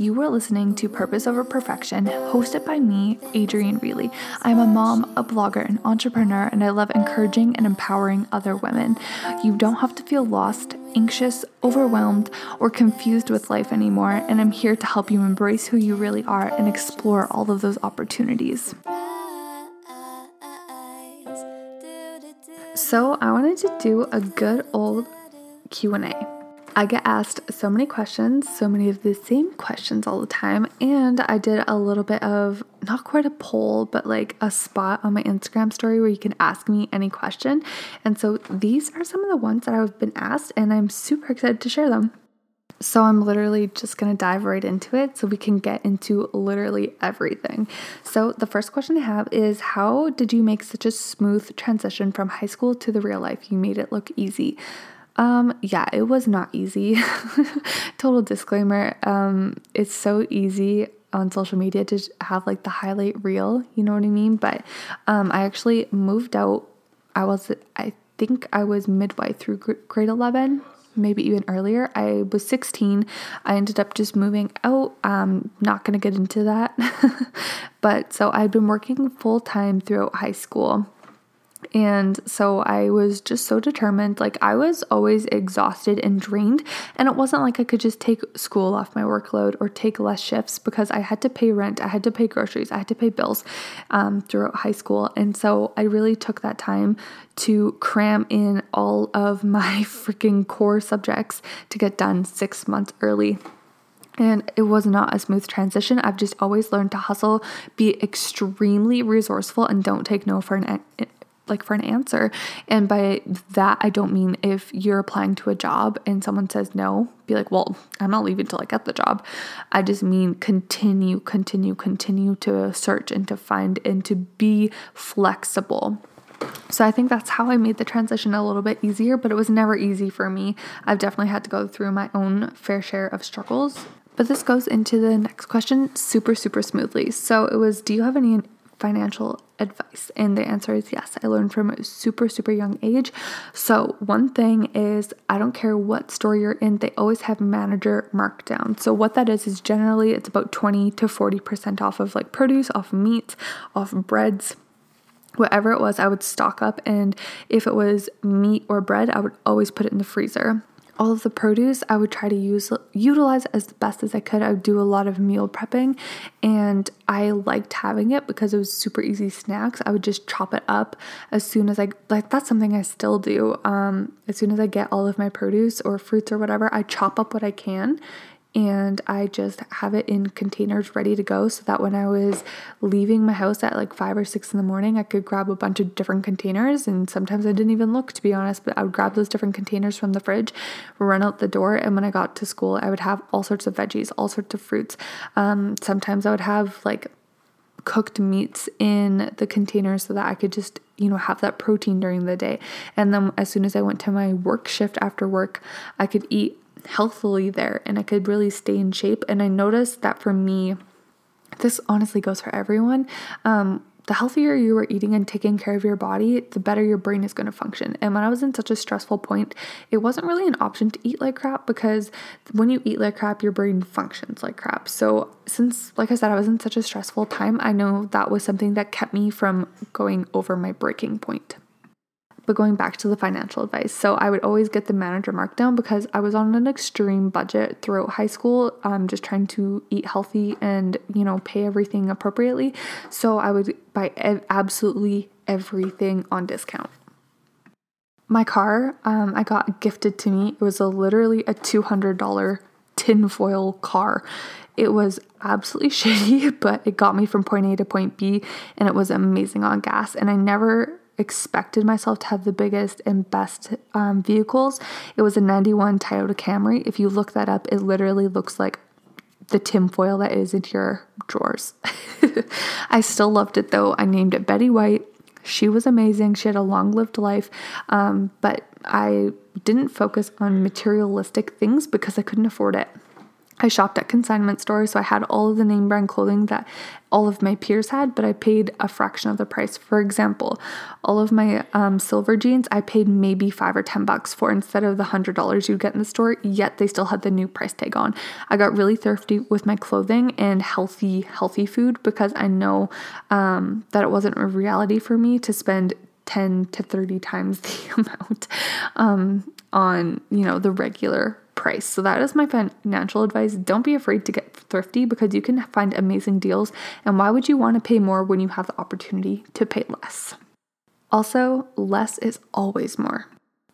You are listening to Purpose Over Perfection, hosted by me, Adrienne Reilly. I'm a mom, a blogger, an entrepreneur, and I love encouraging and empowering other women. You don't have to feel lost, anxious, overwhelmed, or confused with life anymore, and I'm here to help you embrace who you really are and explore all of those opportunities. So, I wanted to do a good old Q&A. I get asked so many questions, so many of the same questions all the time. And I did a little bit of not quite a poll, but like a spot on my Instagram story where you can ask me any question. And so these are some of the ones that I've been asked, and I'm super excited to share them. So I'm literally just going to dive right into it so we can get into literally everything. So the first question I have is how did you make such a smooth transition from high school to the real life? You made it look easy. Um, yeah, it was not easy. Total disclaimer. Um, it's so easy on social media to have like the highlight reel, you know what I mean? But um, I actually moved out. I was, I think I was midway through grade 11, maybe even earlier. I was 16. I ended up just moving out. Um, not gonna get into that. but so I'd been working full time throughout high school. And so I was just so determined. Like, I was always exhausted and drained. And it wasn't like I could just take school off my workload or take less shifts because I had to pay rent, I had to pay groceries, I had to pay bills um, throughout high school. And so I really took that time to cram in all of my freaking core subjects to get done six months early. And it was not a smooth transition. I've just always learned to hustle, be extremely resourceful, and don't take no for an like for an answer. And by that, I don't mean if you're applying to a job and someone says no, be like, well, I'm not leaving till I get the job. I just mean continue, continue, continue to search and to find and to be flexible. So I think that's how I made the transition a little bit easier, but it was never easy for me. I've definitely had to go through my own fair share of struggles. But this goes into the next question super, super smoothly. So it was Do you have any financial advice? And the answer is yes. I learned from a super, super young age. So, one thing is, I don't care what store you're in, they always have manager markdown. So, what that is, is generally it's about 20 to 40% off of like produce, off meats, off breads whatever it was, I would stock up. And if it was meat or bread, I would always put it in the freezer all of the produce I would try to use utilize as the best as I could. I would do a lot of meal prepping and I liked having it because it was super easy snacks. I would just chop it up as soon as I like that's something I still do. Um as soon as I get all of my produce or fruits or whatever, I chop up what I can and I just have it in containers ready to go so that when I was leaving my house at like five or six in the morning, I could grab a bunch of different containers. And sometimes I didn't even look, to be honest, but I would grab those different containers from the fridge, run out the door. And when I got to school, I would have all sorts of veggies, all sorts of fruits. Um, sometimes I would have like cooked meats in the container so that I could just, you know, have that protein during the day. And then as soon as I went to my work shift after work, I could eat healthily there and I could really stay in shape. And I noticed that for me, this honestly goes for everyone. Um, the healthier you are eating and taking care of your body, the better your brain is going to function. And when I was in such a stressful point, it wasn't really an option to eat like crap because when you eat like crap, your brain functions like crap. So, since, like I said, I was in such a stressful time, I know that was something that kept me from going over my breaking point. But going back to the financial advice, so I would always get the manager markdown because I was on an extreme budget throughout high school, um, just trying to eat healthy and you know pay everything appropriately. So I would buy absolutely everything on discount. My car, um, I got gifted to me. It was a literally a two hundred dollar tinfoil car. It was absolutely shitty, but it got me from point A to point B, and it was amazing on gas. And I never expected myself to have the biggest and best um, vehicles. It was a 91 Toyota Camry. If you look that up, it literally looks like the tinfoil that is in your drawers. I still loved it though. I named it Betty White. She was amazing. She had a long lived life. Um, but I didn't focus on materialistic things because I couldn't afford it. I shopped at consignment stores, so I had all of the name brand clothing that all of my peers had, but I paid a fraction of the price. For example, all of my um, silver jeans, I paid maybe five or 10 bucks for instead of the $100 you'd get in the store, yet they still had the new price tag on. I got really thrifty with my clothing and healthy, healthy food because I know um, that it wasn't a reality for me to spend 10 to 30 times the amount um, on, you know, the regular price. So that is my financial advice. Don't be afraid to get thrifty because you can find amazing deals. And why would you want to pay more when you have the opportunity to pay less? Also, less is always more.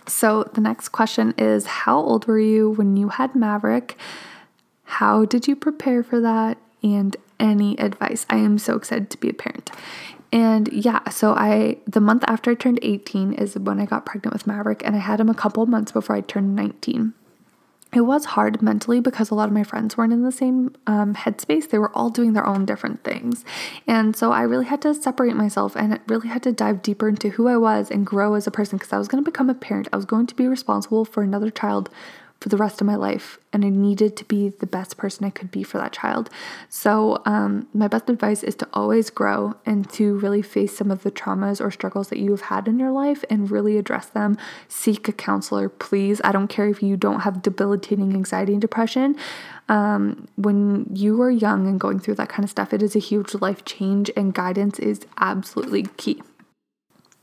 So the next question is How old were you when you had Maverick? How did you prepare for that? And any advice. I am so excited to be a parent. And yeah, so I the month after I turned 18 is when I got pregnant with Maverick and I had him a couple months before I turned 19 it was hard mentally because a lot of my friends weren't in the same um, headspace. They were all doing their own different things. And so I really had to separate myself and really had to dive deeper into who I was and grow as a person because I was going to become a parent. I was going to be responsible for another child for the rest of my life and I needed to be the best person I could be for that child. So, um, my best advice is to always grow and to really face some of the traumas or struggles that you've had in your life and really address them. Seek a counselor, please. I don't care if you don't have debilitating anxiety and depression. Um, when you are young and going through that kind of stuff, it is a huge life change, and guidance is absolutely key.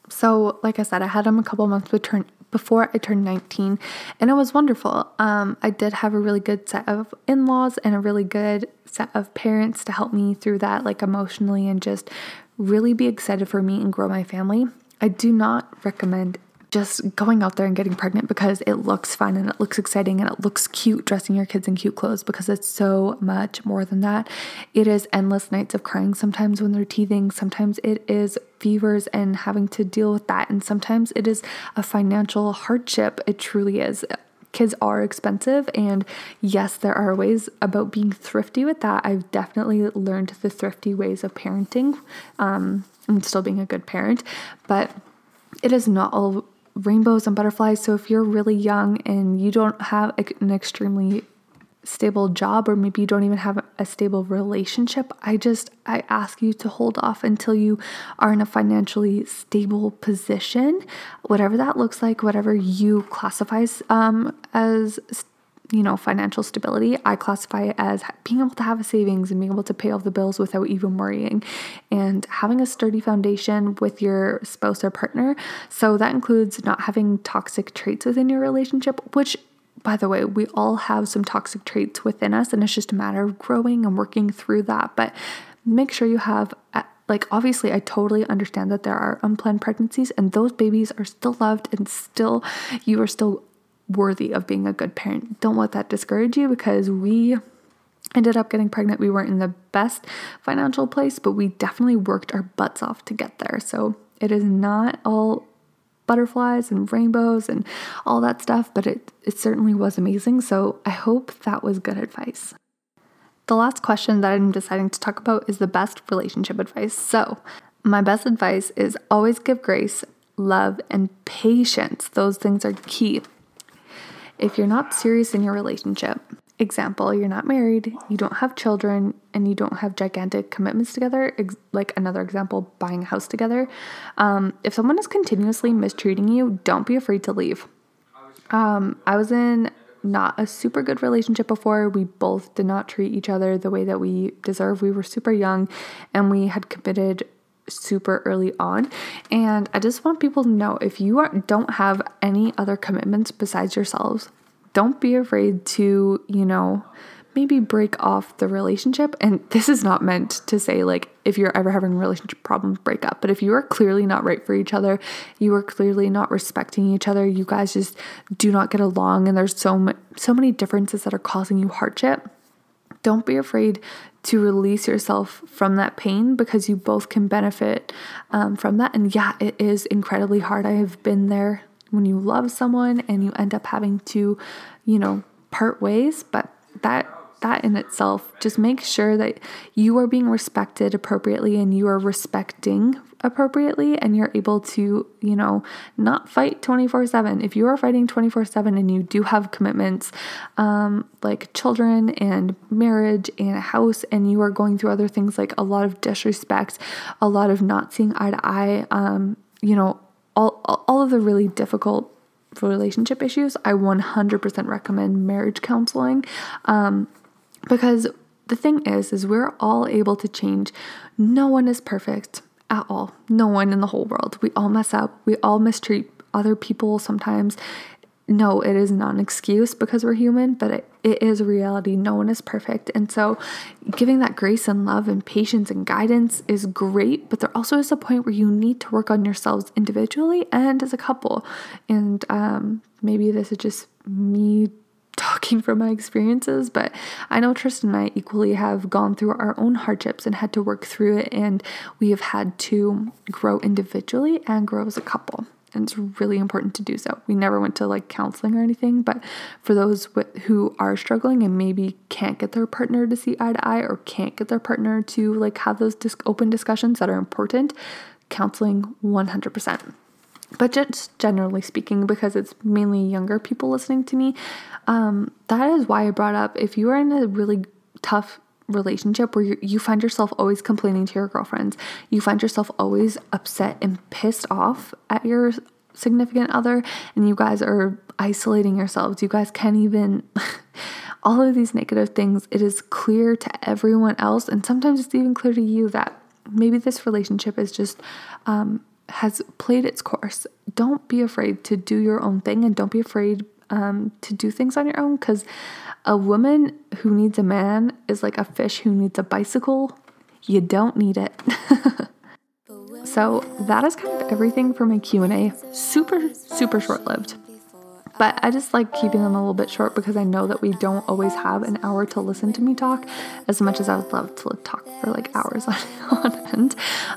So, like I said, I had him a couple months between before I turned 19, and it was wonderful. Um, I did have a really good set of in laws and a really good set of parents to help me through that, like emotionally, and just really be excited for me and grow my family. I do not recommend just going out there and getting pregnant because it looks fun and it looks exciting and it looks cute dressing your kids in cute clothes because it's so much more than that. It is endless nights of crying sometimes when they're teething, sometimes it is fevers and having to deal with that, and sometimes it is a financial hardship. It truly is kids are expensive and yes there are ways about being thrifty with that i've definitely learned the thrifty ways of parenting um, and still being a good parent but it is not all rainbows and butterflies. So if you're really young and you don't have an extremely stable job or maybe you don't even have a stable relationship, I just I ask you to hold off until you are in a financially stable position, whatever that looks like, whatever you classify um, as you know, financial stability, I classify it as being able to have a savings and being able to pay all the bills without even worrying and having a sturdy foundation with your spouse or partner. So that includes not having toxic traits within your relationship, which by the way, we all have some toxic traits within us, and it's just a matter of growing and working through that. But make sure you have uh, like obviously i totally understand that there are unplanned pregnancies and those babies are still loved and still you are still worthy of being a good parent. Don't let that discourage you because we ended up getting pregnant. We weren't in the best financial place, but we definitely worked our butts off to get there. So it is not all butterflies and rainbows and all that stuff, but it, it certainly was amazing. So I hope that was good advice. The last question that I'm deciding to talk about is the best relationship advice. So, my best advice is always give grace, love, and patience. Those things are key. If you're not serious in your relationship, example, you're not married, you don't have children, and you don't have gigantic commitments together, ex- like another example, buying a house together, um, if someone is continuously mistreating you, don't be afraid to leave. Um, I was in not a super good relationship before. We both did not treat each other the way that we deserve. We were super young and we had committed super early on. And I just want people to know if you are, don't have any other commitments besides yourselves, don't be afraid to, you know, maybe break off the relationship. And this is not meant to say, like, if you're ever having a relationship problems, break up. But if you are clearly not right for each other, you are clearly not respecting each other, you guys just do not get along, and there's so, so many differences that are causing you hardship don't be afraid to release yourself from that pain because you both can benefit um, from that. And yeah, it is incredibly hard. I have been there when you love someone and you end up having to, you know, part ways, but that that in itself just make sure that you are being respected appropriately and you are respecting appropriately and you're able to, you know, not fight 24 7. If you are fighting 24 7 and you do have commitments um, like children and marriage and a house, and you are going through other things like a lot of disrespect, a lot of not seeing eye to eye, um, you know, all, all of the really difficult relationship issues, I 100% recommend marriage counseling um, because the thing is is we're all able to change. No one is perfect at all. No one in the whole world. We all mess up. We all mistreat other people sometimes. No, it is not an excuse because we're human, but it, it is a reality. No one is perfect. And so, giving that grace and love and patience and guidance is great, but there also is a point where you need to work on yourselves individually and as a couple. And um, maybe this is just me talking from my experiences, but I know Tristan and I equally have gone through our own hardships and had to work through it, and we have had to grow individually and grow as a couple. And it's really important to do so. We never went to like counseling or anything, but for those who are struggling and maybe can't get their partner to see eye to eye or can't get their partner to like have those open discussions that are important, counseling 100% but just generally speaking, because it's mainly younger people listening to me, um, that is why I brought up if you are in a really tough relationship where you, find yourself always complaining to your girlfriends, you find yourself always upset and pissed off at your significant other, and you guys are isolating yourselves, you guys can't even. all of these negative things, it is clear to everyone else, and sometimes it's even clear to you that maybe this relationship is just um, has played its course. Don't be afraid to do your own thing and don't be afraid um, to do things on your own because a woman who needs a man is like a fish who needs a bicycle. You don't need it. so that is kind of everything for my Q&A. Super, super short-lived. But I just like keeping them a little bit short because I know that we don't always have an hour to listen to me talk as much as I would love to talk for like hours on, on end.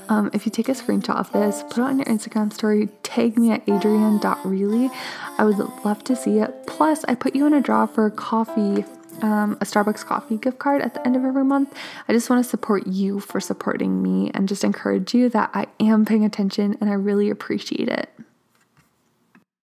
Um, if you take a screenshot of this, put it on your Instagram story, tag me at adrienne.reilly. I would love to see it. Plus, I put you in a draw for coffee um, a Starbucks coffee gift card at the end of every month. I just want to support you for supporting me and just encourage you that I am paying attention and I really appreciate it.